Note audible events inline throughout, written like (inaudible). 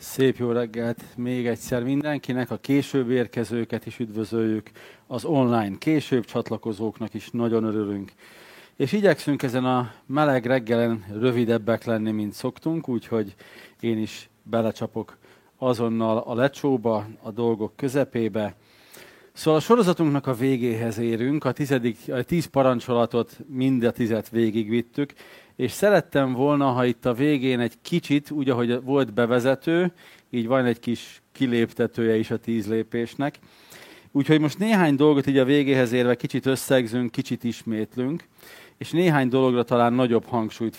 Szép jó reggelt még egyszer mindenkinek, a később érkezőket is üdvözöljük, az online később csatlakozóknak is nagyon örülünk. És igyekszünk ezen a meleg reggelen rövidebbek lenni, mint szoktunk, úgyhogy én is belecsapok azonnal a lecsóba, a dolgok közepébe. Szóval a sorozatunknak a végéhez érünk, a, tizedik, a tíz parancsolatot mind a tizet végigvittük, és szerettem volna, ha itt a végén egy kicsit, úgy ahogy volt bevezető, így van egy kis kiléptetője is a tíz lépésnek. Úgyhogy most néhány dolgot így a végéhez érve kicsit összegzünk, kicsit ismétlünk, és néhány dologra talán nagyobb hangsúlyt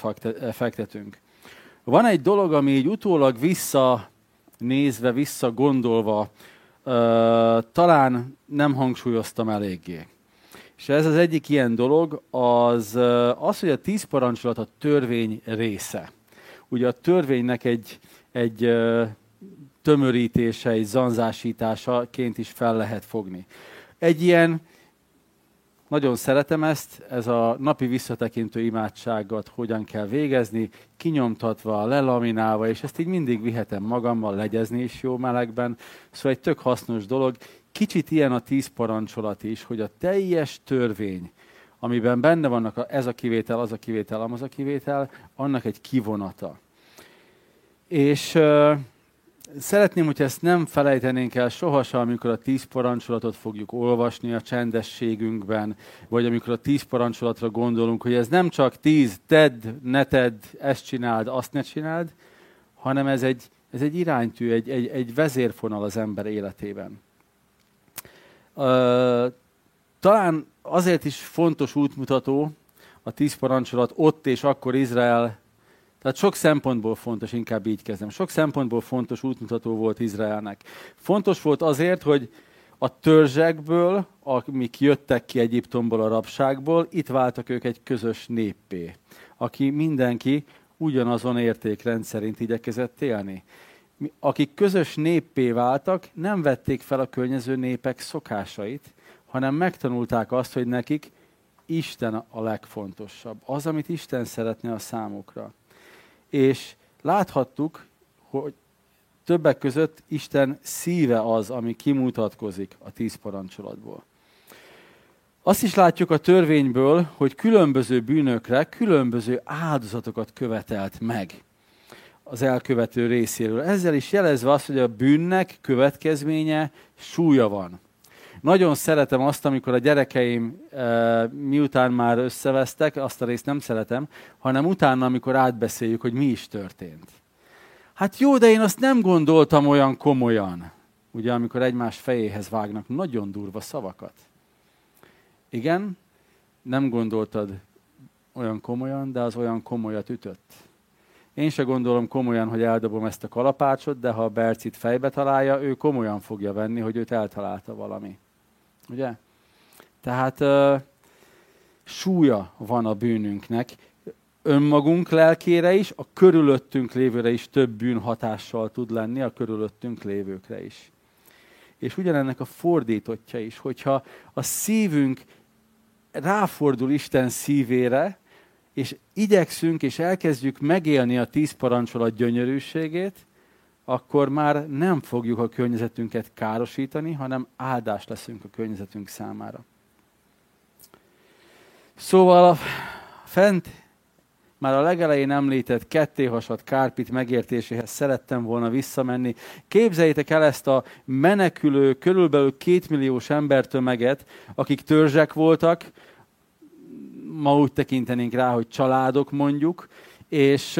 fektetünk. Van egy dolog, ami így utólag visszanézve, visszagondolva, talán nem hangsúlyoztam eléggé. És ez az egyik ilyen dolog, az az, hogy a tíz parancsolat a törvény része. Ugye a törvénynek egy, egy tömörítése, egy zanzásításaként is fel lehet fogni. Egy ilyen, nagyon szeretem ezt, ez a napi visszatekintő imádságot hogyan kell végezni, kinyomtatva, lelaminálva, és ezt így mindig vihetem magammal, legyezni is jó melegben. Szóval egy tök hasznos dolog. Kicsit ilyen a tíz parancsolat is, hogy a teljes törvény, amiben benne vannak a, ez a kivétel, az a kivétel, az a kivétel, annak egy kivonata. És szeretném, hogy ezt nem felejtenénk el sohasem, amikor a tíz parancsolatot fogjuk olvasni a csendességünkben, vagy amikor a tíz parancsolatra gondolunk, hogy ez nem csak tíz, tedd, ne tedd, ezt csináld, azt ne csináld, hanem ez egy, ez egy iránytű, egy, egy, egy vezérfonal az ember életében. Uh, talán azért is fontos útmutató a tíz parancsolat ott és akkor Izrael, tehát sok szempontból fontos, inkább így kezdem, sok szempontból fontos útmutató volt Izraelnek. Fontos volt azért, hogy a törzsekből, amik jöttek ki Egyiptomból, a rabságból, itt váltak ők egy közös néppé, aki mindenki ugyanazon értékrend szerint igyekezett élni akik közös néppé váltak, nem vették fel a környező népek szokásait, hanem megtanulták azt, hogy nekik Isten a legfontosabb. Az, amit Isten szeretne a számukra. És láthattuk, hogy többek között Isten szíve az, ami kimutatkozik a tíz parancsolatból. Azt is látjuk a törvényből, hogy különböző bűnökre különböző áldozatokat követelt meg az elkövető részéről. Ezzel is jelezve azt, hogy a bűnnek következménye súlya van. Nagyon szeretem azt, amikor a gyerekeim e, miután már összevesztek, azt a részt nem szeretem, hanem utána, amikor átbeszéljük, hogy mi is történt. Hát jó, de én azt nem gondoltam olyan komolyan. Ugye, amikor egymás fejéhez vágnak nagyon durva szavakat. Igen, nem gondoltad olyan komolyan, de az olyan komolyat ütött. Én se gondolom komolyan, hogy eldobom ezt a kalapácsot, de ha a Bercit fejbe találja, ő komolyan fogja venni, hogy őt eltalálta valami. Ugye? Tehát uh, súlya van a bűnünknek, önmagunk lelkére is, a körülöttünk lévőre is több bűn hatással tud lenni, a körülöttünk lévőkre is. És ugyanennek a fordítottja is, hogyha a szívünk ráfordul Isten szívére, és igyekszünk és elkezdjük megélni a tíz parancsolat gyönyörűségét, akkor már nem fogjuk a környezetünket károsítani, hanem áldás leszünk a környezetünk számára. Szóval a fent már a legelején említett kettéhasat kárpit megértéséhez szerettem volna visszamenni. Képzeljétek el ezt a menekülő, körülbelül kétmilliós embertömeget, akik törzsek voltak, ma úgy tekintenénk rá, hogy családok mondjuk, és,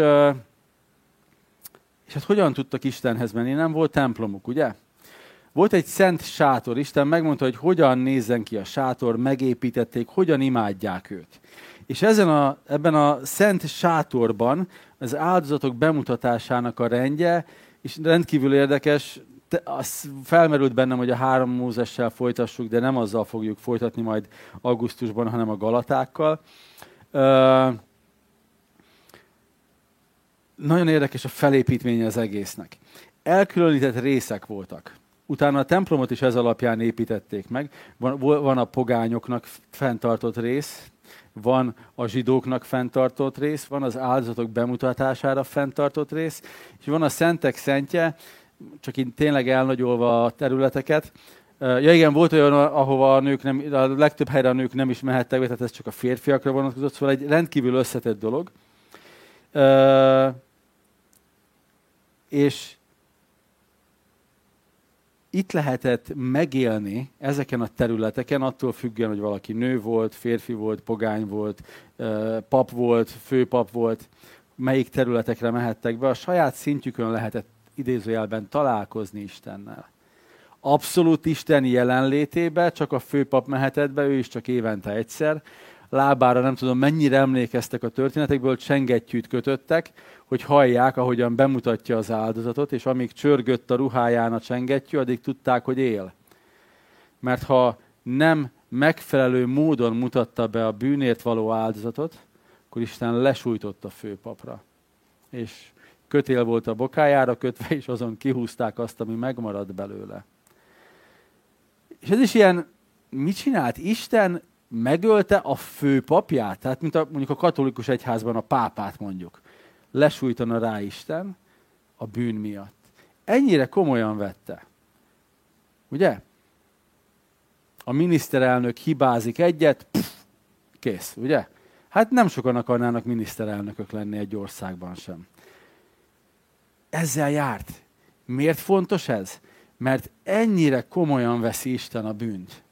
és hát hogyan tudtak Istenhez menni? Nem volt templomuk, ugye? Volt egy szent sátor, Isten megmondta, hogy hogyan nézzen ki a sátor, megépítették, hogyan imádják őt. És ezen a, ebben a szent sátorban az áldozatok bemutatásának a rendje, és rendkívül érdekes, az felmerült bennem, hogy a három Mózessel folytassuk, de nem azzal fogjuk folytatni majd augusztusban, hanem a Galatákkal. Uh, nagyon érdekes a felépítménye az egésznek. Elkülönített részek voltak. Utána a templomot is ez alapján építették meg. Van, van a pogányoknak fenntartott rész, van a zsidóknak fenntartott rész, van az áldozatok bemutatására fenntartott rész, és van a szentek szentje, csak itt tényleg elnagyolva a területeket. Ja igen, volt olyan, ahova a nők nem, a legtöbb helyre a nők nem is mehettek tehát ez csak a férfiakra vonatkozott, szóval egy rendkívül összetett dolog. És itt lehetett megélni ezeken a területeken, attól függően, hogy valaki nő volt, férfi volt, pogány volt, pap volt, főpap volt, melyik területekre mehettek be, a saját szintjükön lehetett idézőjelben találkozni Istennel. Abszolút Isten jelenlétébe csak a főpap mehetett be, ő is csak évente egyszer. Lábára nem tudom mennyire emlékeztek a történetekből, csengettyűt kötöttek, hogy hallják, ahogyan bemutatja az áldozatot, és amíg csörgött a ruháján a csengettyű, addig tudták, hogy él. Mert ha nem megfelelő módon mutatta be a bűnért való áldozatot, akkor Isten lesújtott a főpapra. És kötél volt a bokájára kötve, és azon kihúzták azt, ami megmaradt belőle. És ez is ilyen, mit csinált? Isten megölte a főpapját, tehát mint a, mondjuk a katolikus egyházban a pápát mondjuk lesújtana rá Isten a bűn miatt. Ennyire komolyan vette. Ugye? A miniszterelnök hibázik egyet, pff, kész, ugye? Hát nem sokan akarnának miniszterelnökök lenni egy országban sem. Ezzel járt. Miért fontos ez? Mert ennyire komolyan veszi Isten a bűnt.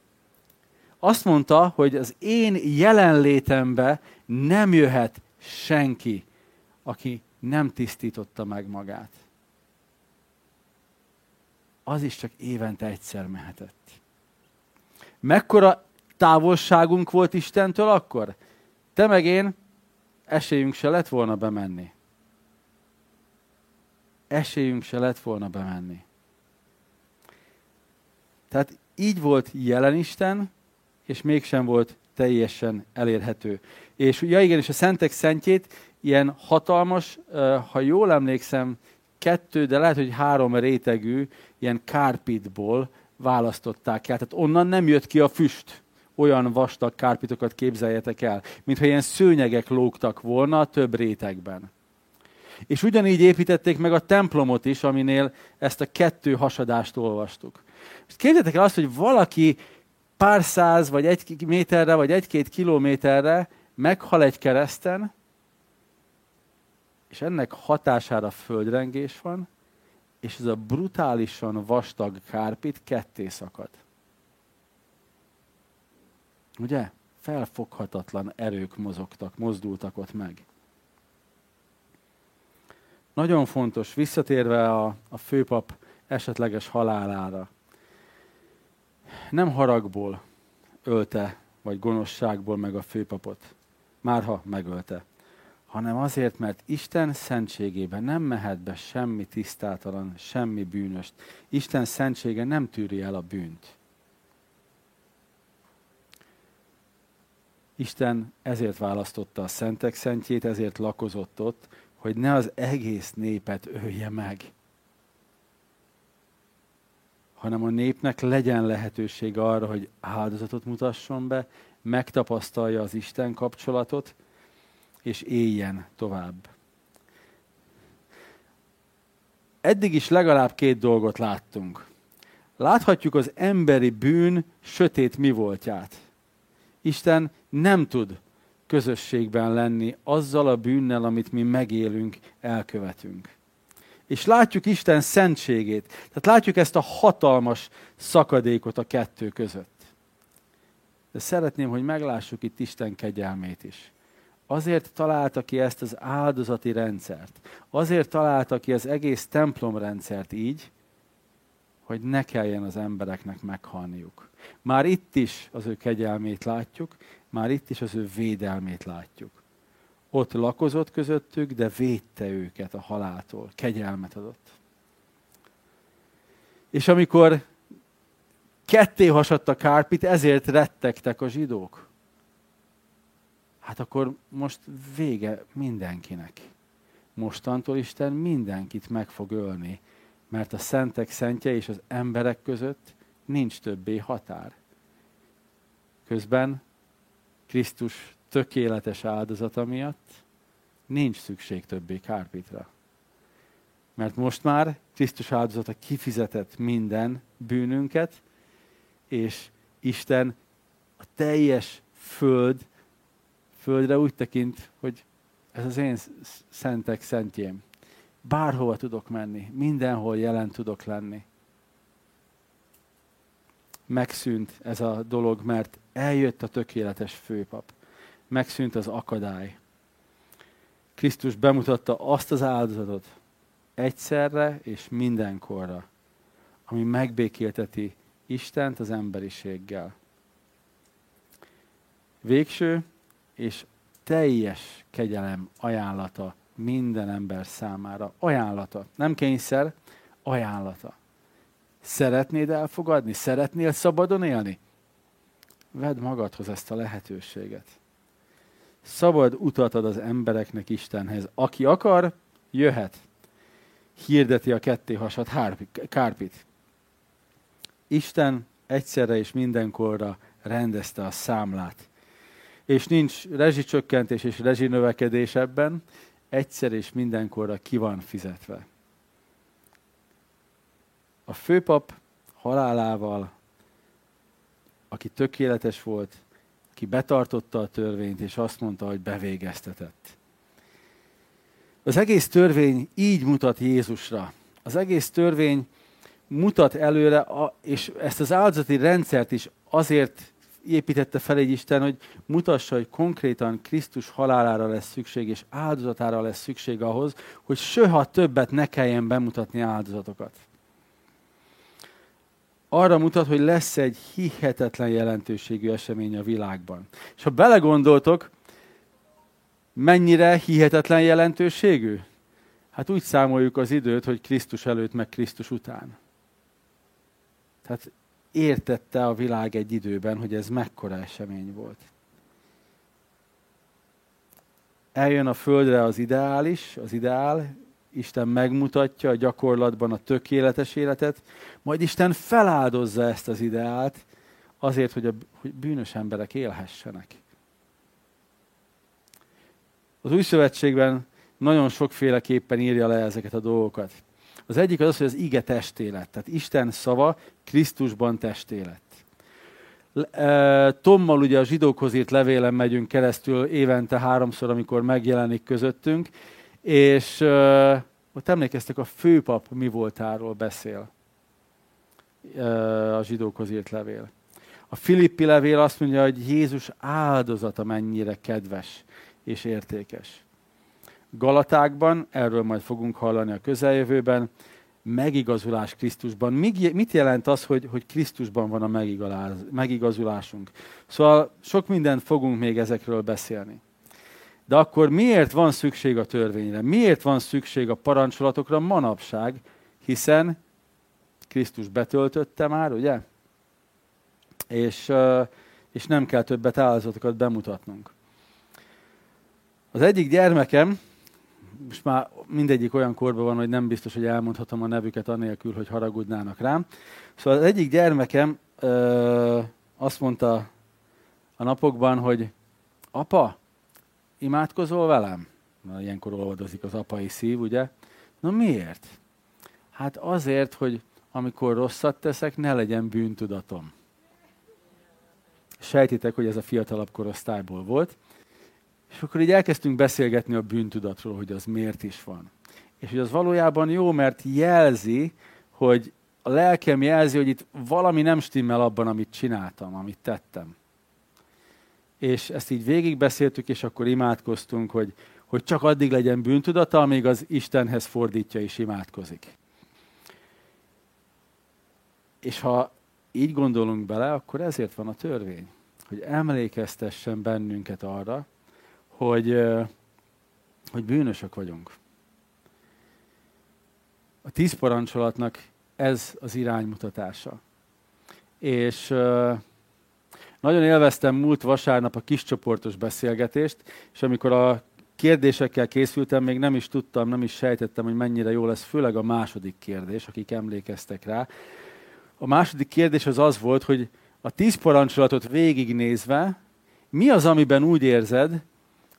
Azt mondta, hogy az én jelenlétembe nem jöhet senki aki nem tisztította meg magát. Az is csak évente egyszer mehetett. Mekkora távolságunk volt Istentől akkor? Te meg én, esélyünk se lett volna bemenni. Esélyünk se lett volna bemenni. Tehát így volt jelen Isten, és mégsem volt teljesen elérhető. És ja igen, és a szentek szentjét ilyen hatalmas, ha jól emlékszem, kettő, de lehet, hogy három rétegű ilyen kárpitból választották el. Tehát onnan nem jött ki a füst. Olyan vastag kárpitokat képzeljetek el, mintha ilyen szőnyegek lógtak volna több rétegben. És ugyanígy építették meg a templomot is, aminél ezt a kettő hasadást olvastuk. Most képzeljétek el azt, hogy valaki pár száz, vagy egy méterre, vagy egy-két kilométerre meghal egy kereszten, és ennek hatására földrengés van, és ez a brutálisan vastag kárpit ketté szakad. Ugye? Felfoghatatlan erők mozogtak, mozdultak ott meg. Nagyon fontos, visszatérve a, a főpap esetleges halálára. Nem haragból ölte, vagy gonoszságból meg a főpapot, márha megölte hanem azért, mert Isten szentségében nem mehet be semmi tisztátalan, semmi bűnöst. Isten szentsége nem tűri el a bűnt. Isten ezért választotta a szentek szentjét, ezért lakozott ott, hogy ne az egész népet ölje meg, hanem a népnek legyen lehetőség arra, hogy áldozatot mutasson be, megtapasztalja az Isten kapcsolatot, és éljen tovább. Eddig is legalább két dolgot láttunk. Láthatjuk az emberi bűn sötét mi voltját. Isten nem tud közösségben lenni azzal a bűnnel, amit mi megélünk, elkövetünk. És látjuk Isten szentségét. Tehát látjuk ezt a hatalmas szakadékot a kettő között. De szeretném, hogy meglássuk itt Isten kegyelmét is. Azért találta ki ezt az áldozati rendszert. Azért találta ki az egész templomrendszert így, hogy ne kelljen az embereknek meghalniuk. Már itt is az ő kegyelmét látjuk, már itt is az ő védelmét látjuk. Ott lakozott közöttük, de védte őket a haláltól, kegyelmet adott. És amikor ketté hasadt a kárpit, ezért rettegtek a zsidók hát akkor most vége mindenkinek. Mostantól Isten mindenkit meg fog ölni, mert a szentek szentje és az emberek között nincs többé határ. Közben Krisztus tökéletes áldozata miatt nincs szükség többé kárpitra. Mert most már Krisztus áldozata kifizetett minden bűnünket, és Isten a teljes föld, földre úgy tekint, hogy ez az én szentek szentjém. Bárhova tudok menni, mindenhol jelen tudok lenni. Megszűnt ez a dolog, mert eljött a tökéletes főpap. Megszűnt az akadály. Krisztus bemutatta azt az áldozatot egyszerre és mindenkorra, ami megbékélteti Istent az emberiséggel. Végső és teljes kegyelem ajánlata minden ember számára. Ajánlata. Nem kényszer, ajánlata. Szeretnéd elfogadni? Szeretnél szabadon élni? Vedd magadhoz ezt a lehetőséget. Szabad utat ad az embereknek Istenhez. Aki akar, jöhet. Hirdeti a ketté hasad kárpit. Isten egyszerre és mindenkorra rendezte a számlát. És nincs rezsicsökkentés és rezsinövekedés ebben, egyszer és mindenkorra ki van fizetve. A főpap halálával, aki tökéletes volt, aki betartotta a törvényt, és azt mondta, hogy bevégeztetett. Az egész törvény így mutat Jézusra. Az egész törvény mutat előre, és ezt az áldozati rendszert is azért építette fel egy Isten, hogy mutassa, hogy konkrétan Krisztus halálára lesz szükség, és áldozatára lesz szükség ahhoz, hogy soha többet ne kelljen bemutatni áldozatokat. Arra mutat, hogy lesz egy hihetetlen jelentőségű esemény a világban. És ha belegondoltok, mennyire hihetetlen jelentőségű? Hát úgy számoljuk az időt, hogy Krisztus előtt, meg Krisztus után. Tehát értette a világ egy időben, hogy ez mekkora esemény volt. Eljön a földre az ideális, az ideál, Isten megmutatja a gyakorlatban a tökéletes életet, majd Isten feláldozza ezt az ideált azért, hogy a hogy bűnös emberek élhessenek. Az új szövetségben nagyon sokféleképpen írja le ezeket a dolgokat. Az egyik az az, hogy az ige testé lett. Tehát Isten szava Krisztusban testé lett. Tommal ugye a zsidókhoz írt levélen megyünk keresztül évente háromszor, amikor megjelenik közöttünk, és uh, ott emlékeztek, a főpap mi voltáról beszél uh, a zsidókhoz írt levél. A Filippi levél azt mondja, hogy Jézus áldozata mennyire kedves és értékes. Galatákban, erről majd fogunk hallani a közeljövőben, megigazulás Krisztusban. Mit jelent az, hogy, hogy Krisztusban van a megigazulásunk? Szóval sok mindent fogunk még ezekről beszélni. De akkor miért van szükség a törvényre? Miért van szükség a parancsolatokra manapság? Hiszen Krisztus betöltötte már, ugye? És, és nem kell többet áldozatokat bemutatnunk. Az egyik gyermekem, most már mindegyik olyan korban van, hogy nem biztos, hogy elmondhatom a nevüket anélkül, hogy haragudnának rám. Szóval az egyik gyermekem ö, azt mondta a napokban, hogy apa, imádkozol velem? Na, ilyenkor olvadozik az apai szív, ugye? Na miért? Hát azért, hogy amikor rosszat teszek, ne legyen bűntudatom. Sejtitek, hogy ez a fiatalabb korosztályból volt. És akkor így elkezdtünk beszélgetni a bűntudatról, hogy az miért is van. És hogy az valójában jó, mert jelzi, hogy a lelkem jelzi, hogy itt valami nem stimmel abban, amit csináltam, amit tettem. És ezt így végigbeszéltük, és akkor imádkoztunk, hogy, hogy csak addig legyen bűntudata, amíg az Istenhez fordítja és imádkozik. És ha így gondolunk bele, akkor ezért van a törvény, hogy emlékeztessen bennünket arra, hogy, hogy bűnösök vagyunk. A tíz parancsolatnak ez az iránymutatása. És nagyon élveztem múlt vasárnap a kiscsoportos beszélgetést, és amikor a kérdésekkel készültem, még nem is tudtam, nem is sejtettem, hogy mennyire jó lesz, főleg a második kérdés, akik emlékeztek rá. A második kérdés az az volt, hogy a tíz parancsolatot végignézve, mi az, amiben úgy érzed,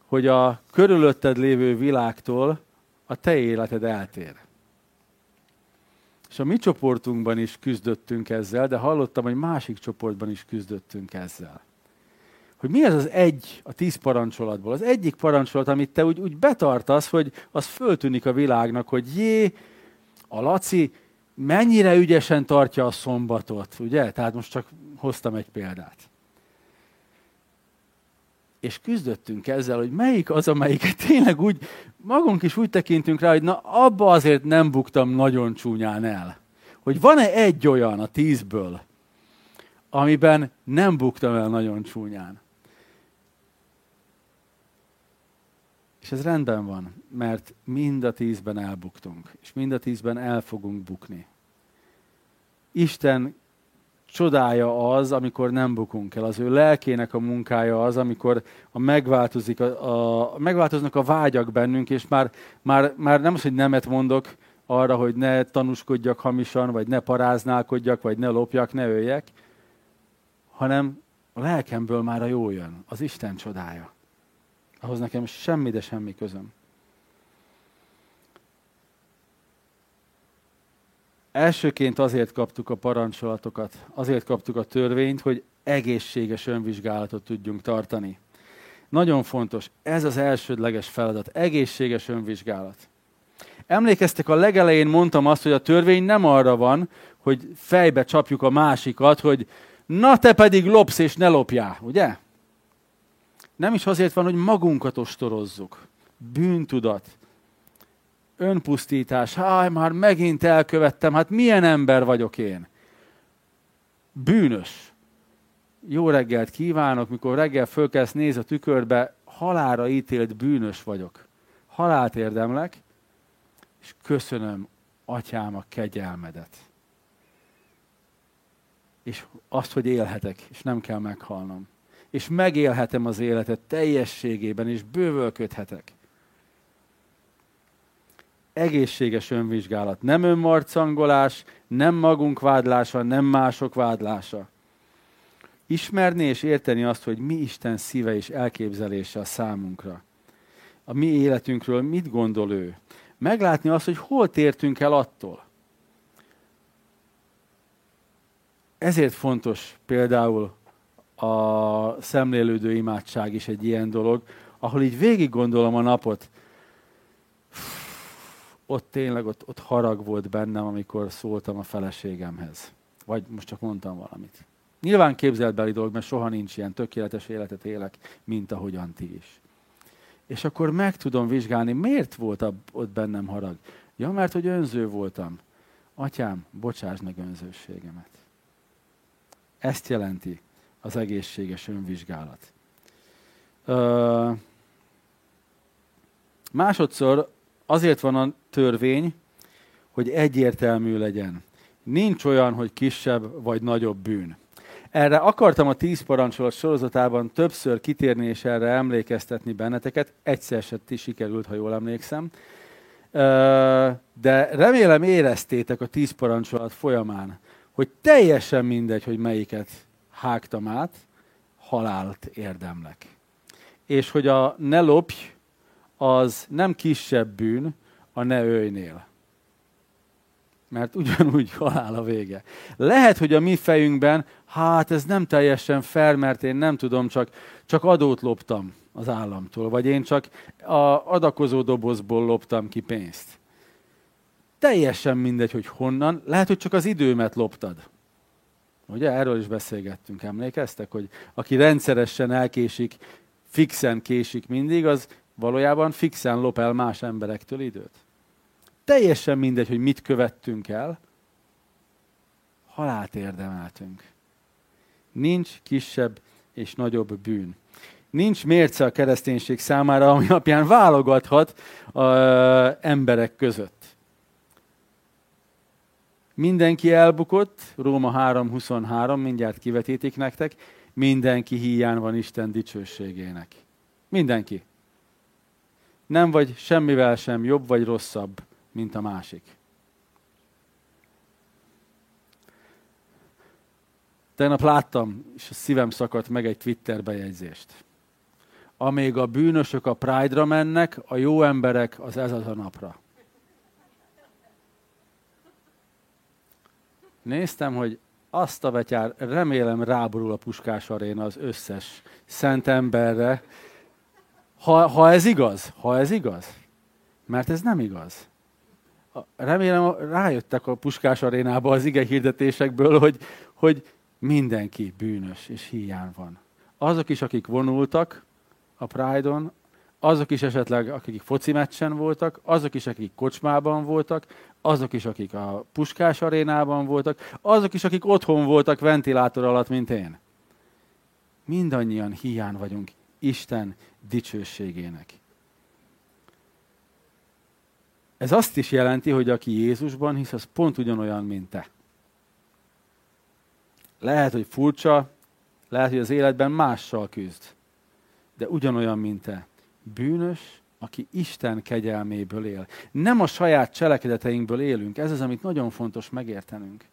hogy a körülötted lévő világtól a te életed eltér? És a mi csoportunkban is küzdöttünk ezzel, de hallottam, hogy másik csoportban is küzdöttünk ezzel. Hogy mi az az egy a tíz parancsolatból? Az egyik parancsolat, amit te úgy, úgy betartasz, hogy az föltűnik a világnak, hogy jé, a Laci mennyire ügyesen tartja a szombatot, ugye? Tehát most csak hoztam egy példát. És küzdöttünk ezzel, hogy melyik az, amelyiket tényleg úgy, magunk is úgy tekintünk rá, hogy na abba azért nem buktam nagyon csúnyán el. Hogy van-e egy olyan a tízből, amiben nem buktam el nagyon csúnyán. És ez rendben van, mert mind a tízben elbuktunk, és mind a tízben el fogunk bukni. Isten csodája az, amikor nem bukunk el. Az ő lelkének a munkája az, amikor a megváltozik a, a, megváltoznak a vágyak bennünk, és már, már, már nem az, hogy nemet mondok arra, hogy ne tanúskodjak hamisan, vagy ne paráználkodjak, vagy ne lopjak, ne öljek, hanem a lelkemből már a jó jön, az Isten csodája. Ahhoz nekem semmi, de semmi közöm. Elsőként azért kaptuk a parancsolatokat, azért kaptuk a törvényt, hogy egészséges önvizsgálatot tudjunk tartani. Nagyon fontos, ez az elsődleges feladat, egészséges önvizsgálat. Emlékeztek, a legelején mondtam azt, hogy a törvény nem arra van, hogy fejbe csapjuk a másikat, hogy na te pedig lopsz és ne lopjál, ugye? Nem is azért van, hogy magunkat ostorozzuk. Bűntudat, önpusztítás, háj, már megint elkövettem, hát milyen ember vagyok én? Bűnös. Jó reggelt kívánok, mikor reggel fölkelsz, néz a tükörbe, halára ítélt bűnös vagyok. Halált érdemlek, és köszönöm, atyám, a kegyelmedet. És azt, hogy élhetek, és nem kell meghalnom. És megélhetem az életet teljességében, és bővölködhetek egészséges önvizsgálat. Nem önmarcangolás, nem magunk vádlása, nem mások vádlása. Ismerni és érteni azt, hogy mi Isten szíve és elképzelése a számunkra. A mi életünkről mit gondol ő. Meglátni azt, hogy hol tértünk el attól. Ezért fontos például a szemlélődő imádság is egy ilyen dolog, ahol így végig gondolom a napot, ott tényleg ott, ott harag volt bennem, amikor szóltam a feleségemhez. Vagy most csak mondtam valamit. Nyilván képzeltbeli dolog, mert soha nincs ilyen tökéletes életet élek, mint ahogyan ti is. És akkor meg tudom vizsgálni, miért volt ott bennem harag. Ja, mert hogy önző voltam. Atyám, bocsáss meg önzőségemet. Ezt jelenti az egészséges önvizsgálat. Ö, másodszor Azért van a törvény, hogy egyértelmű legyen. Nincs olyan, hogy kisebb vagy nagyobb bűn. Erre akartam a tíz parancsolat sorozatában többször kitérni és erre emlékeztetni benneteket. Egyszer ti sikerült, ha jól emlékszem. De remélem éreztétek a tíz parancsolat folyamán, hogy teljesen mindegy, hogy melyiket hágtam át, halált érdemlek. És hogy a ne lopj, az nem kisebb bűn a ne őjnél. Mert ugyanúgy (laughs) halál a vége. Lehet, hogy a mi fejünkben, hát ez nem teljesen fair, mert én nem tudom, csak, csak adót loptam az államtól, vagy én csak a adakozó dobozból loptam ki pénzt. Teljesen mindegy, hogy honnan. Lehet, hogy csak az időmet loptad. Ugye erről is beszélgettünk, emlékeztek, hogy aki rendszeresen elkésik, fixen késik mindig, az valójában fixen lop el más emberektől időt. Teljesen mindegy, hogy mit követtünk el, halált érdemeltünk. Nincs kisebb és nagyobb bűn. Nincs mérce a kereszténység számára, ami alapján válogathat az emberek között. Mindenki elbukott, Róma 3.23, mindjárt kivetítik nektek, mindenki híján van Isten dicsőségének. Mindenki nem vagy semmivel sem jobb vagy rosszabb, mint a másik. Tegnap láttam, és a szívem szakadt meg egy Twitter bejegyzést. Amíg a bűnösök a Pride-ra mennek, a jó emberek az ez az a napra. Néztem, hogy azt a betyár, remélem ráborul a Puskás aréna az összes szent emberre, ha, ha ez igaz, ha ez igaz. Mert ez nem igaz. Remélem rájöttek a Puskás arénába az ige hirdetésekből, hogy, hogy mindenki bűnös és hiány van. Azok is, akik vonultak a Pride-on, azok is esetleg, akik foci meccsen voltak, azok is, akik kocsmában voltak, azok is, akik a Puskás arénában voltak, azok is, akik otthon voltak ventilátor alatt, mint én. Mindannyian hiány vagyunk Isten dicsőségének. Ez azt is jelenti, hogy aki Jézusban hisz, az pont ugyanolyan, mint te. Lehet, hogy furcsa, lehet, hogy az életben mással küzd, de ugyanolyan, mint te. Bűnös, aki Isten kegyelméből él. Nem a saját cselekedeteinkből élünk. Ez az, amit nagyon fontos megértenünk.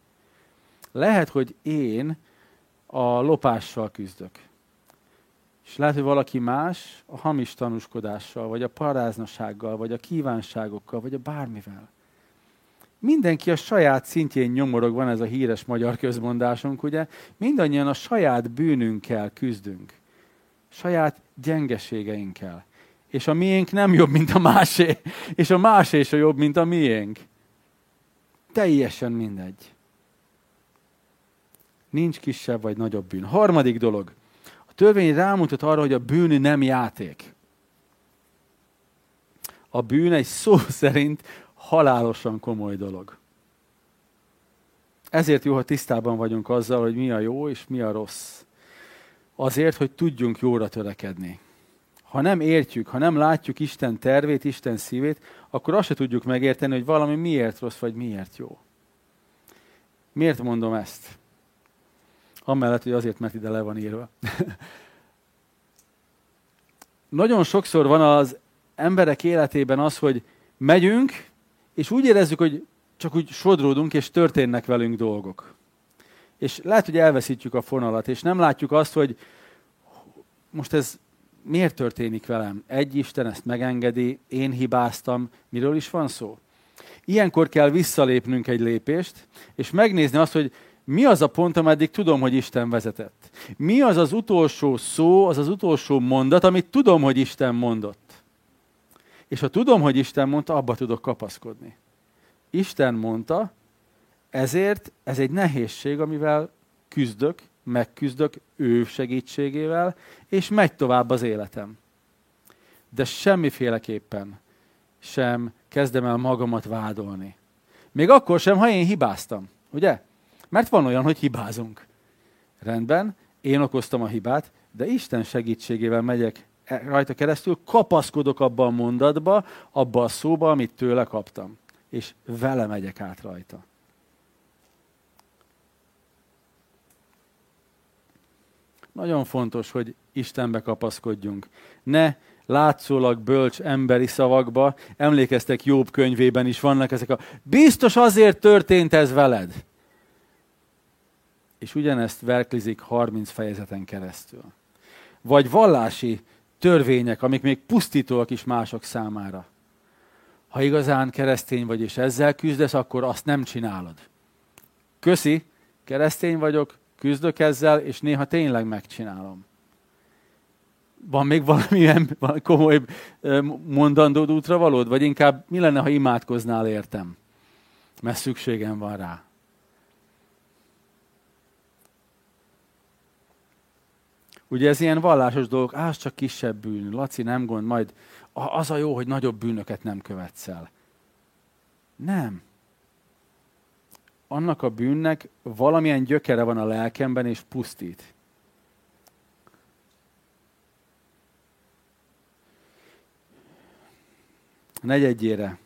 Lehet, hogy én a lopással küzdök. És lehet, hogy valaki más a hamis tanúskodással, vagy a paráznasággal, vagy a kívánságokkal, vagy a bármivel. Mindenki a saját szintjén nyomorog, van ez a híres magyar közmondásunk, ugye? Mindannyian a saját bűnünkkel küzdünk. Saját gyengeségeinkkel. És a miénk nem jobb, mint a másé. És a másé is jobb, mint a miénk. Teljesen mindegy. Nincs kisebb vagy nagyobb bűn. Harmadik dolog törvény rámutat arra, hogy a bűn nem játék. A bűn egy szó szerint halálosan komoly dolog. Ezért jó, ha tisztában vagyunk azzal, hogy mi a jó és mi a rossz. Azért, hogy tudjunk jóra törekedni. Ha nem értjük, ha nem látjuk Isten tervét, Isten szívét, akkor azt se tudjuk megérteni, hogy valami miért rossz, vagy miért jó. Miért mondom ezt? Amellett, hogy azért, mert ide le van írva. (laughs) Nagyon sokszor van az emberek életében az, hogy megyünk, és úgy érezzük, hogy csak úgy sodródunk, és történnek velünk dolgok. És lehet, hogy elveszítjük a fonalat, és nem látjuk azt, hogy most ez miért történik velem? Egy Isten ezt megengedi, én hibáztam, miről is van szó? Ilyenkor kell visszalépnünk egy lépést, és megnézni azt, hogy mi az a pont, ameddig tudom, hogy Isten vezetett? Mi az az utolsó szó, az az utolsó mondat, amit tudom, hogy Isten mondott? És ha tudom, hogy Isten mondta, abba tudok kapaszkodni. Isten mondta, ezért ez egy nehézség, amivel küzdök, megküzdök ő segítségével, és megy tovább az életem. De semmiféleképpen sem kezdem el magamat vádolni. Még akkor sem, ha én hibáztam, ugye? Mert van olyan, hogy hibázunk. Rendben, én okoztam a hibát, de Isten segítségével megyek e- rajta keresztül, kapaszkodok abba a mondatba, abba a szóba, amit tőle kaptam. És vele megyek át rajta. Nagyon fontos, hogy Istenbe kapaszkodjunk. Ne látszólag bölcs emberi szavakba, emlékeztek Jobb könyvében is vannak ezek a biztos azért történt ez veled és ugyanezt verklizik 30 fejezeten keresztül. Vagy vallási törvények, amik még pusztítóak is mások számára. Ha igazán keresztény vagy és ezzel küzdesz, akkor azt nem csinálod. Köszi, keresztény vagyok, küzdök ezzel, és néha tényleg megcsinálom. Van még valamilyen (laughs) komoly mondandód útra valód? Vagy inkább mi lenne, ha imádkoznál értem? Mert szükségem van rá. Ugye ez ilyen vallásos dolgok, az csak kisebb bűn, Laci nem gond, majd az a jó, hogy nagyobb bűnöket nem követsz el. Nem. Annak a bűnnek valamilyen gyökere van a lelkemben, és pusztít. Negyedjére.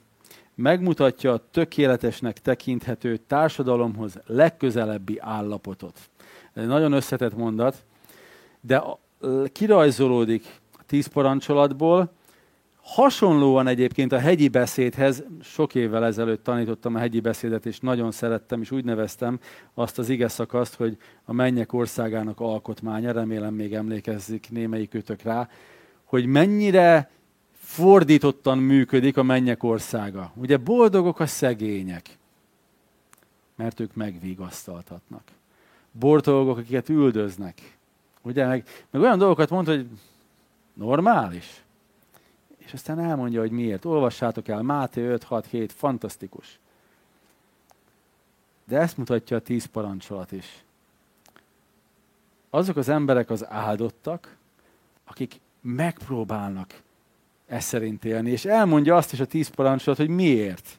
Megmutatja a tökéletesnek tekinthető társadalomhoz legközelebbi állapotot. Ez egy nagyon összetett mondat, de kirajzolódik a tíz parancsolatból, Hasonlóan egyébként a hegyi beszédhez, sok évvel ezelőtt tanítottam a hegyi beszédet, és nagyon szerettem, és úgy neveztem azt az ige szakaszt, hogy a mennyek országának alkotmánya, remélem még emlékezzik némelyikőtök rá, hogy mennyire fordítottan működik a mennyek országa. Ugye boldogok a szegények, mert ők megvigasztaltatnak. Boldogok, akiket üldöznek. Ugye, meg, meg olyan dolgokat mond, hogy normális. És aztán elmondja, hogy miért. Olvassátok el, Máté 5, 6, 7, fantasztikus. De ezt mutatja a tíz parancsolat is. Azok az emberek az áldottak, akik megpróbálnak ezt szerint élni. És elmondja azt is a tíz parancsolat, hogy miért.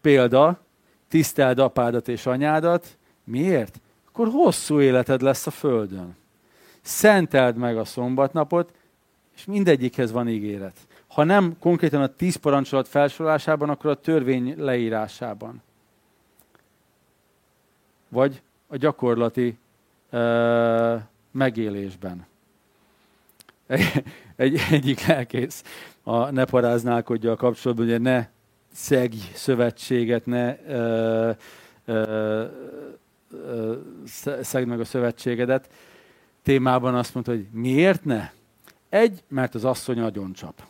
Példa, tiszteld apádat és anyádat. Miért? Akkor hosszú életed lesz a földön. Szenteld meg a szombatnapot, és mindegyikhez van ígéret. Ha nem konkrétan a tíz parancsolat felsorolásában, akkor a törvény leírásában. Vagy a gyakorlati uh, megélésben. Egy, (laughs) egy, egyik lelkész a ne paráználkodja a kapcsolatban, hogy ne szeg szövetséget, ne uh, uh, szegd meg a szövetségedet. Témában azt mondta, hogy miért ne? Egy, mert az asszony agyon csap.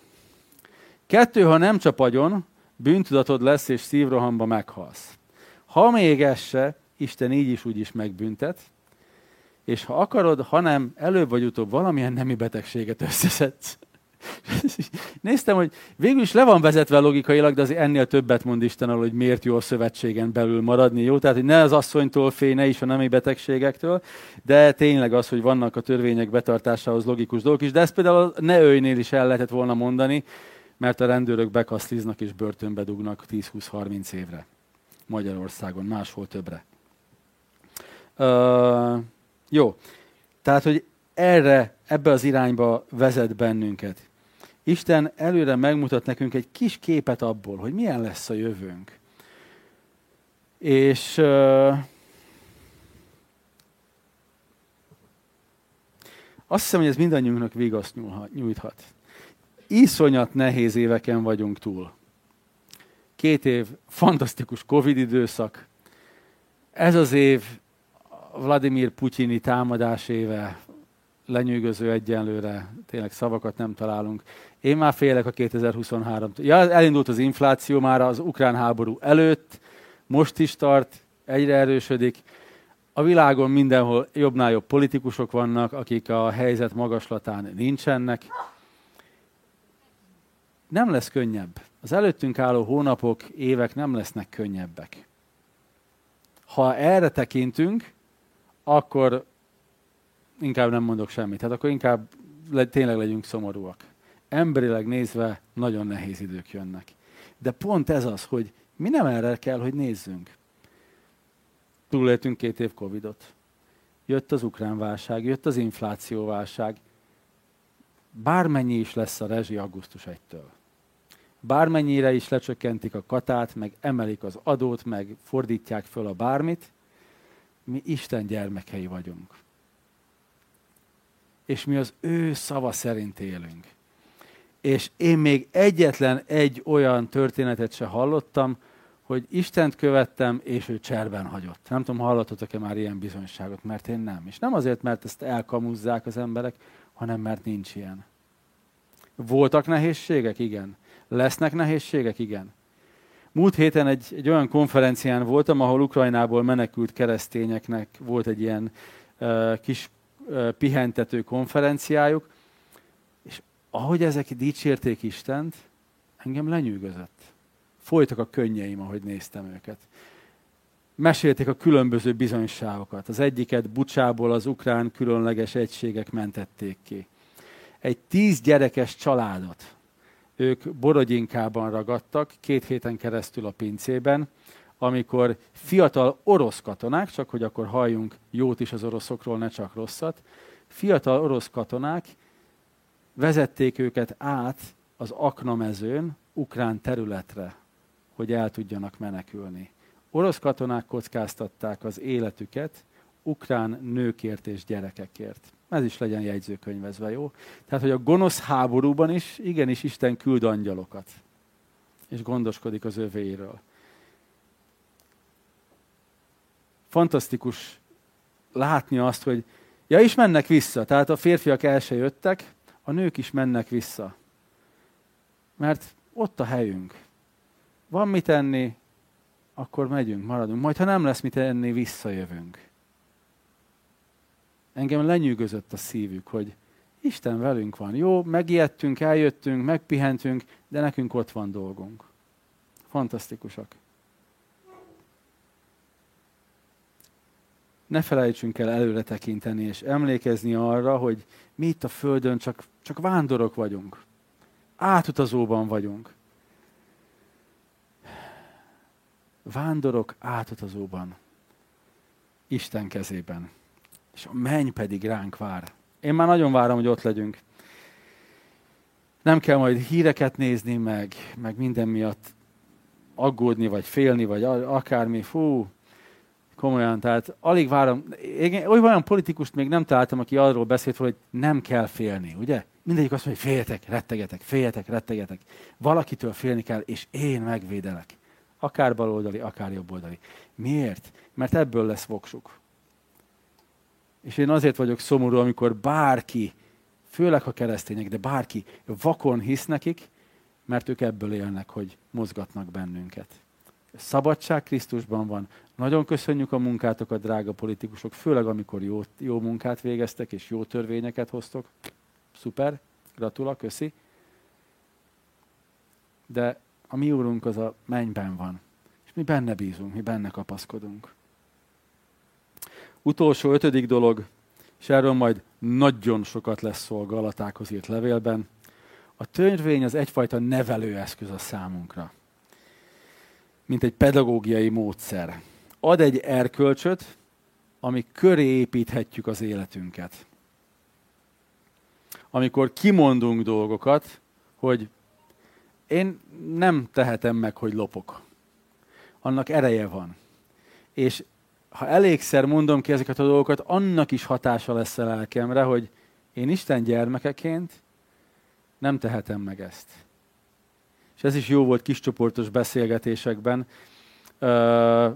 Kettő, ha nem csap agyon, bűntudatod lesz, és szívrohamba meghalsz. Ha még ez se, Isten így is úgy is megbüntet, és ha akarod, hanem előbb vagy utóbb valamilyen nemi betegséget összeszedsz. (laughs) Néztem, hogy végül is le van vezetve logikailag, de azért ennél többet mond Isten arról, hogy miért jó a szövetségen belül maradni, jó? Tehát, hogy ne az asszonytól félj, ne is a nemi betegségektől, de tényleg az, hogy vannak a törvények betartásához logikus dolgok is, de ezt például a ne őjnél is el lehetett volna mondani, mert a rendőrök bekaszliznak és börtönbe dugnak 10-20-30 évre. Magyarországon, máshol többre. Uh, jó, tehát, hogy erre, ebbe az irányba vezet bennünket. Isten előre megmutat nekünk egy kis képet abból, hogy milyen lesz a jövőnk. És uh, azt hiszem, hogy ez mindannyiunknak vigaszt nyújthat. Iszonyat nehéz éveken vagyunk túl. Két év fantasztikus Covid időszak. Ez az év Vladimir Putyini támadás éve, lenyűgöző egyenlőre, tényleg szavakat nem találunk. Én már félek a 2023 Ja, elindult az infláció már az ukrán háború előtt, most is tart, egyre erősödik. A világon mindenhol jobbnál jobb politikusok vannak, akik a helyzet magaslatán nincsenek. Nem lesz könnyebb. Az előttünk álló hónapok, évek nem lesznek könnyebbek. Ha erre tekintünk, akkor inkább nem mondok semmit. Tehát akkor inkább le, tényleg legyünk szomorúak. Emberileg nézve nagyon nehéz idők jönnek. De pont ez az, hogy mi nem erre kell, hogy nézzünk. Túléltünk két év Covidot. Jött az ukrán válság, jött az inflációválság. Bármennyi is lesz a rezsi augusztus 1-től. Bármennyire is lecsökkentik a katát, meg emelik az adót, meg fordítják föl a bármit, mi Isten gyermekei vagyunk és mi az ő szava szerint élünk. És én még egyetlen egy olyan történetet se hallottam, hogy Istent követtem, és ő cserben hagyott. Nem tudom, hallottatok-e már ilyen bizonyságot, mert én nem. És nem azért, mert ezt elkamuzzák az emberek, hanem mert nincs ilyen. Voltak nehézségek? Igen. Lesznek nehézségek? Igen. Múlt héten egy, egy olyan konferencián voltam, ahol Ukrajnából menekült keresztényeknek volt egy ilyen uh, kis pihentető konferenciájuk, ahogy ezek dicsérték Istent, engem lenyűgözött. Folytak a könnyeim, ahogy néztem őket. Mesélték a különböző bizonyságokat. Az egyiket Bucsából az ukrán különleges egységek mentették ki. Egy tíz gyerekes családot ők Borodyinkában ragadtak, két héten keresztül a pincében, amikor fiatal orosz katonák, csak hogy akkor halljunk jót is az oroszokról, ne csak rosszat, fiatal orosz katonák vezették őket át az aknamezőn, ukrán területre, hogy el tudjanak menekülni. Orosz katonák kockáztatták az életüket ukrán nőkért és gyerekekért. Ez is legyen jegyzőkönyvezve, jó? Tehát, hogy a gonosz háborúban is igenis Isten küld angyalokat, és gondoskodik az övéről. Fantasztikus látni azt, hogy ja, is mennek vissza. Tehát a férfiak el se jöttek, a nők is mennek vissza. Mert ott a helyünk. Van mit enni, akkor megyünk, maradunk. Majd, ha nem lesz mit enni, visszajövünk. Engem lenyűgözött a szívük, hogy Isten velünk van. Jó, megijedtünk, eljöttünk, megpihentünk, de nekünk ott van dolgunk. Fantasztikusak. Ne felejtsünk el előre tekinteni, és emlékezni arra, hogy mi itt a Földön csak, csak vándorok vagyunk. Átutazóban vagyunk. Vándorok átutazóban. Isten kezében. És a menny pedig ránk vár. Én már nagyon várom, hogy ott legyünk. Nem kell majd híreket nézni, meg, meg minden miatt aggódni, vagy félni, vagy akármi. Fú, komolyan, tehát alig várom. Én olyan politikust még nem találtam, aki arról beszélt, hogy nem kell félni, ugye? Mindegyik azt mondja, hogy féljetek, rettegetek, féljetek, rettegetek. Valakitől félni kell, és én megvédelek. Akár baloldali, akár jobboldali. Miért? Mert ebből lesz voksuk. És én azért vagyok szomorú, amikor bárki, főleg a keresztények, de bárki vakon hisz nekik, mert ők ebből élnek, hogy mozgatnak bennünket. Szabadság Krisztusban van. Nagyon köszönjük a munkátokat, drága politikusok, főleg amikor jó, jó munkát végeztek és jó törvényeket hoztok. Szuper, gratula, köszi. De a mi úrunk az a mennyben van. És mi benne bízunk, mi benne kapaszkodunk. Utolsó, ötödik dolog, és erről majd nagyon sokat lesz szó a Galatákhoz írt levélben. A törvény az egyfajta nevelőeszköz a számunkra, mint egy pedagógiai módszer. Ad egy erkölcsöt, ami köré építhetjük az életünket. Amikor kimondunk dolgokat, hogy én nem tehetem meg, hogy lopok. Annak ereje van. És ha elégszer mondom ki ezeket a dolgokat, annak is hatása lesz a lelkemre, hogy én Isten gyermekeként nem tehetem meg ezt. És ez is jó volt kiscsoportos beszélgetésekben,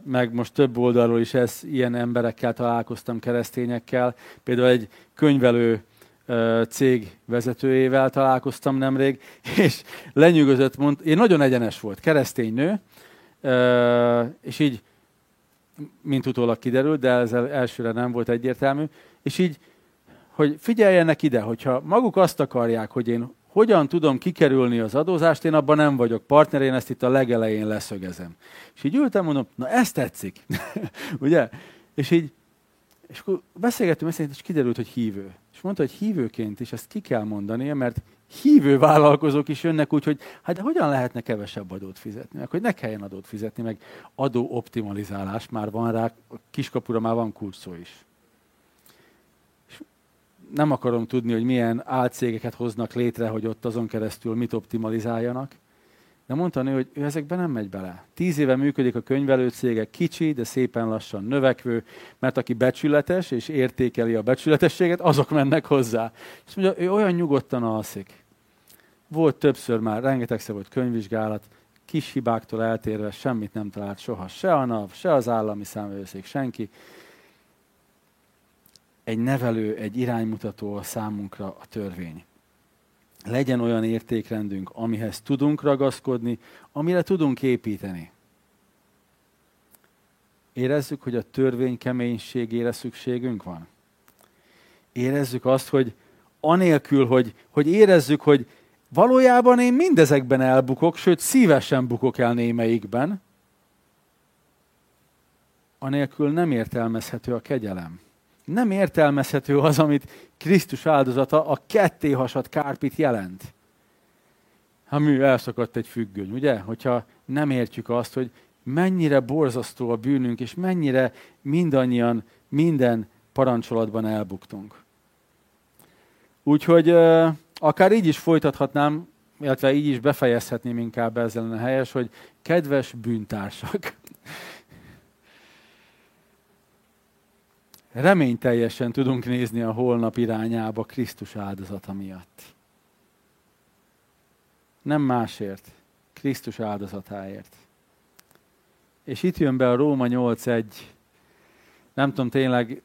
meg most több oldalról is ez, ilyen emberekkel találkoztam, keresztényekkel. Például egy könyvelő cég vezetőjével találkoztam nemrég, (laughs) és lenyűgözött, mond, én nagyon egyenes volt, keresztény nő, és így mint utólag kiderült, de ez elsőre nem volt egyértelmű, és így, hogy figyeljenek ide, hogyha maguk azt akarják, hogy én hogyan tudom kikerülni az adózást, én abban nem vagyok partner, én ezt itt a legelején leszögezem. És így ültem, mondom, na ez tetszik, (laughs) ugye? És így, és akkor beszélgettünk, beszélgettünk, és kiderült, hogy hívő. És mondta, hogy hívőként is ezt ki kell mondania, mert hívő vállalkozók is jönnek úgy, hogy hát de hogyan lehetne kevesebb adót fizetni, meg hogy ne kelljen adót fizetni, meg adó optimalizálás már van rá, kiskapura már van kurszó is. Nem akarom tudni, hogy milyen álcégeket hoznak létre, hogy ott azon keresztül mit optimalizáljanak, de mondta nő, hogy ő ezekben nem megy bele. Tíz éve működik a könyvelő cége, kicsi, de szépen lassan növekvő, mert aki becsületes és értékeli a becsületességet, azok mennek hozzá. És mondja, ő olyan nyugodtan alszik. Volt többször már, rengetegszer volt könyvvizsgálat, kis hibáktól eltérve semmit nem talált soha. Se a NAV, se az állami számvevőszék, senki. Egy nevelő, egy iránymutató a számunkra a törvény legyen olyan értékrendünk, amihez tudunk ragaszkodni, amire tudunk építeni. Érezzük, hogy a törvény keménységére szükségünk van. Érezzük azt, hogy anélkül, hogy, hogy érezzük, hogy valójában én mindezekben elbukok, sőt szívesen bukok el némelyikben, anélkül nem értelmezhető a kegyelem nem értelmezhető az, amit Krisztus áldozata a ketté hasadt kárpit jelent. Ha mű elszakadt egy függöny, ugye? Hogyha nem értjük azt, hogy mennyire borzasztó a bűnünk, és mennyire mindannyian minden parancsolatban elbuktunk. Úgyhogy akár így is folytathatnám, illetve így is befejezhetném inkább ezzel a helyes, hogy kedves bűntársak, reményteljesen tudunk nézni a holnap irányába Krisztus áldozata miatt. Nem másért, Krisztus áldozatáért. És itt jön be a Róma 8.1. Nem tudom tényleg,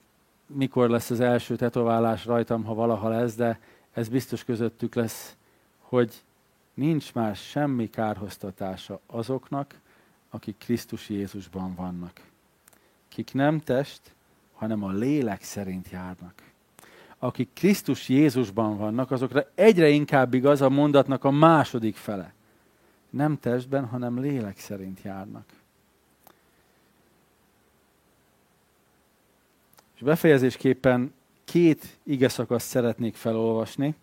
mikor lesz az első tetoválás rajtam, ha valaha lesz, de ez biztos közöttük lesz, hogy nincs már semmi kárhoztatása azoknak, akik Krisztus Jézusban vannak. Kik nem test, hanem a lélek szerint járnak. Akik Krisztus Jézusban vannak, azokra egyre inkább igaz a mondatnak a második fele. Nem testben, hanem lélek szerint járnak. És befejezésképpen két ige szakaszt szeretnék felolvasni.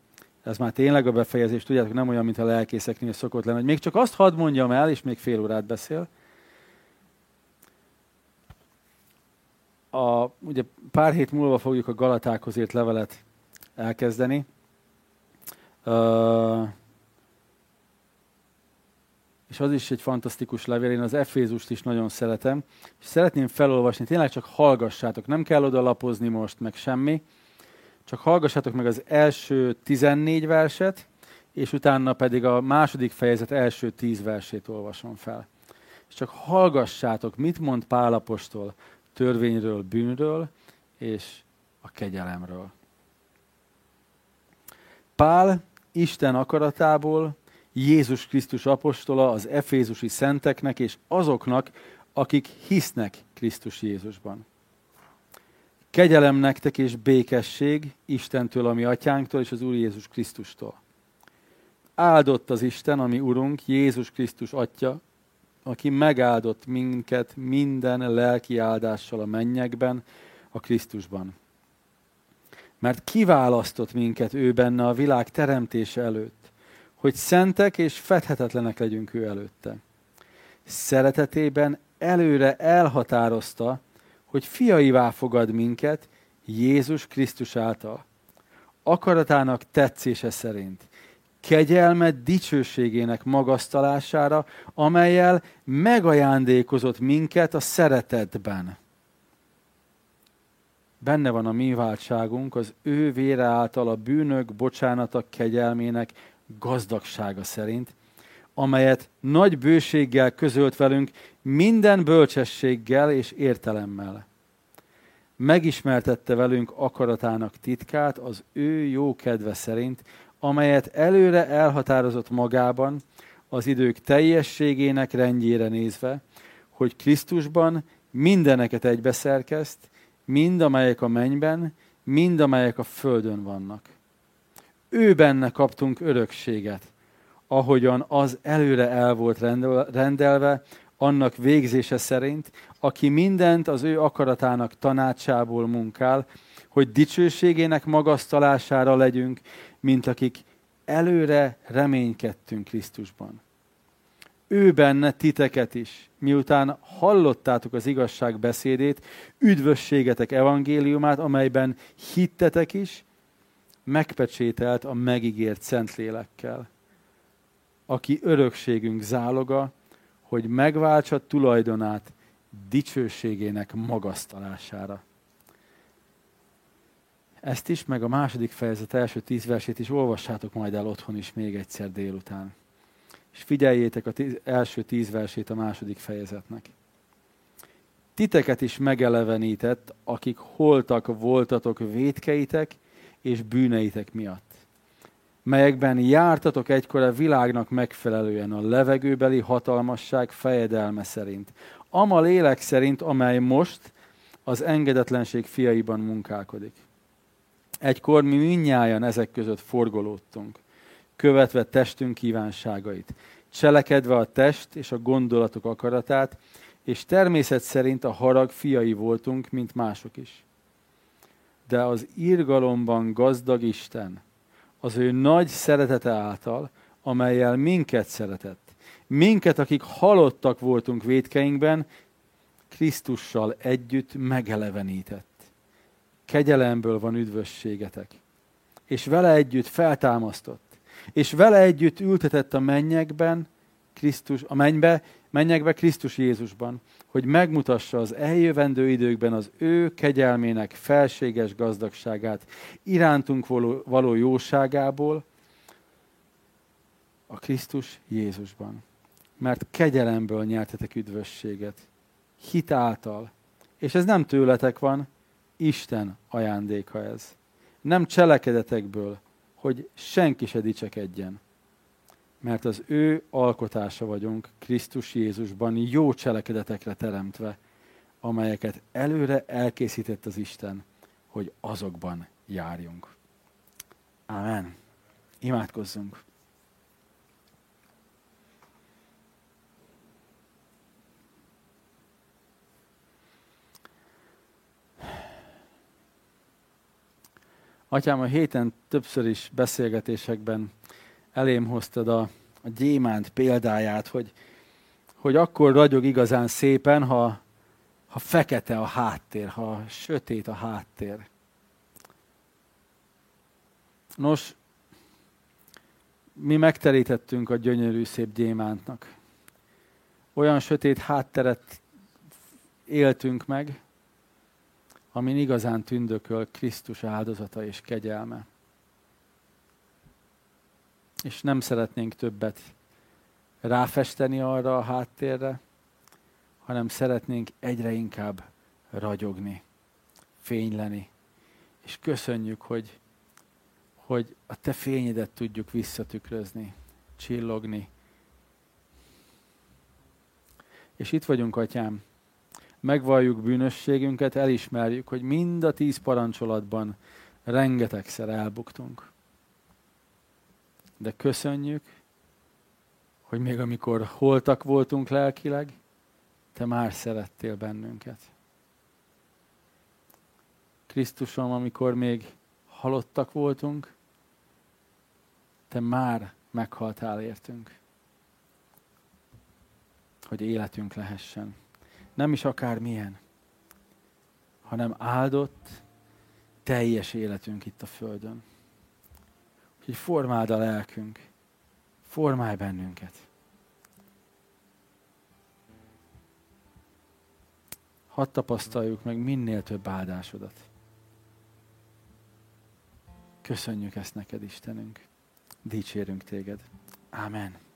Ez már tényleg a befejezés, tudjátok, nem olyan, mint a lelkészeknél szokott lenni, hogy még csak azt hadd mondjam el, és még fél órát beszél. A, ugye pár hét múlva fogjuk a Galatákhoz írt levelet elkezdeni. Uh, és az is egy fantasztikus levél, én az Efézust is nagyon szeretem, és szeretném felolvasni, tényleg csak hallgassátok, nem kell oda lapozni most, meg semmi, csak hallgassátok meg az első 14 verset, és utána pedig a második fejezet első 10 versét olvasom fel. És csak hallgassátok, mit mond Pálapostól törvényről, bűnről és a kegyelemről. Pál Isten akaratából Jézus Krisztus apostola az efézusi szenteknek és azoknak, akik hisznek Krisztus Jézusban. Kegyelem nektek és békesség Istentől, ami atyánktól és az Úr Jézus Krisztustól. Áldott az Isten, ami Urunk, Jézus Krisztus Atya, aki megáldott minket minden lelki áldással a mennyekben, a Krisztusban. Mert kiválasztott minket ő benne a világ teremtése előtt, hogy szentek és fedhetetlenek legyünk ő előtte. Szeretetében előre elhatározta, hogy fiaivá fogad minket Jézus Krisztus által. Akaratának tetszése szerint, kegyelmet dicsőségének magasztalására, amelyel megajándékozott minket a szeretetben. Benne van a mi váltságunk, az ő vére által a bűnök bocsánata kegyelmének gazdagsága szerint, amelyet nagy bőséggel közölt velünk minden bölcsességgel és értelemmel. Megismertette velünk akaratának titkát az ő jó kedve szerint, amelyet előre elhatározott magában, az idők teljességének rendjére nézve, hogy Krisztusban mindeneket egybeszerkezt, mind amelyek a mennyben, mind amelyek a földön vannak. Ő benne kaptunk örökséget, ahogyan az előre el volt rendelve, annak végzése szerint, aki mindent az ő akaratának tanácsából munkál, hogy dicsőségének magasztalására legyünk, mint akik előre reménykedtünk Krisztusban. Ő benne titeket is, miután hallottátok az igazság beszédét, üdvösségetek evangéliumát, amelyben hittetek is, megpecsételt a megígért Szentlélekkel, aki örökségünk záloga, hogy megváltsa tulajdonát dicsőségének magasztalására. Ezt is, meg a második fejezet első tíz versét is olvassátok majd el otthon is még egyszer délután. És figyeljétek a tíz, első tíz versét a második fejezetnek. Titeket is megelevenített, akik holtak voltatok vétkeitek és bűneitek miatt melyekben jártatok egykor a világnak megfelelően a levegőbeli hatalmasság fejedelme szerint. Ama lélek szerint, amely most az engedetlenség fiaiban munkálkodik. Egykor mi minnyáján ezek között forgolódtunk, követve testünk kívánságait, cselekedve a test és a gondolatok akaratát, és természet szerint a harag fiai voltunk, mint mások is. De az írgalomban gazdag Isten, az ő nagy szeretete által, amelyel minket szeretett. Minket, akik halottak voltunk védkeinkben, Krisztussal együtt megelevenített. Kegyelemből van üdvösségetek. És vele együtt feltámasztott. És vele együtt ültetett a mennyekben, Krisztus, a mennybe, mennyekbe Krisztus Jézusban, hogy megmutassa az eljövendő időkben az ő kegyelmének felséges gazdagságát, irántunk való, való jóságából, a Krisztus Jézusban. Mert kegyelemből nyertetek üdvösséget, hit által. És ez nem tőletek van, Isten ajándéka ez. Nem cselekedetekből, hogy senki se dicsekedjen mert az ő alkotása vagyunk Krisztus Jézusban jó cselekedetekre teremtve, amelyeket előre elkészített az Isten, hogy azokban járjunk. Amen. Imádkozzunk. Atyám, a héten többször is beszélgetésekben elém hoztad a, a gyémánt példáját, hogy, hogy akkor ragyog igazán szépen, ha, ha fekete a háttér, ha sötét a háttér. Nos, mi megterítettünk a gyönyörű szép gyémántnak. Olyan sötét hátteret éltünk meg, amin igazán tündököl Krisztus áldozata és kegyelme és nem szeretnénk többet ráfesteni arra a háttérre, hanem szeretnénk egyre inkább ragyogni, fényleni. És köszönjük, hogy, hogy a te fényedet tudjuk visszatükrözni, csillogni. És itt vagyunk, atyám, megvalljuk bűnösségünket, elismerjük, hogy mind a tíz parancsolatban rengetegszer elbuktunk. De köszönjük, hogy még amikor holtak voltunk lelkileg, te már szerettél bennünket. Krisztusom, amikor még halottak voltunk, te már meghaltál értünk, hogy életünk lehessen. Nem is akár milyen, hanem áldott, teljes életünk itt a Földön hogy formáld a lelkünk, formálj bennünket. Hadd tapasztaljuk meg minél több áldásodat. Köszönjük ezt neked, Istenünk. Dicsérünk téged. Amen.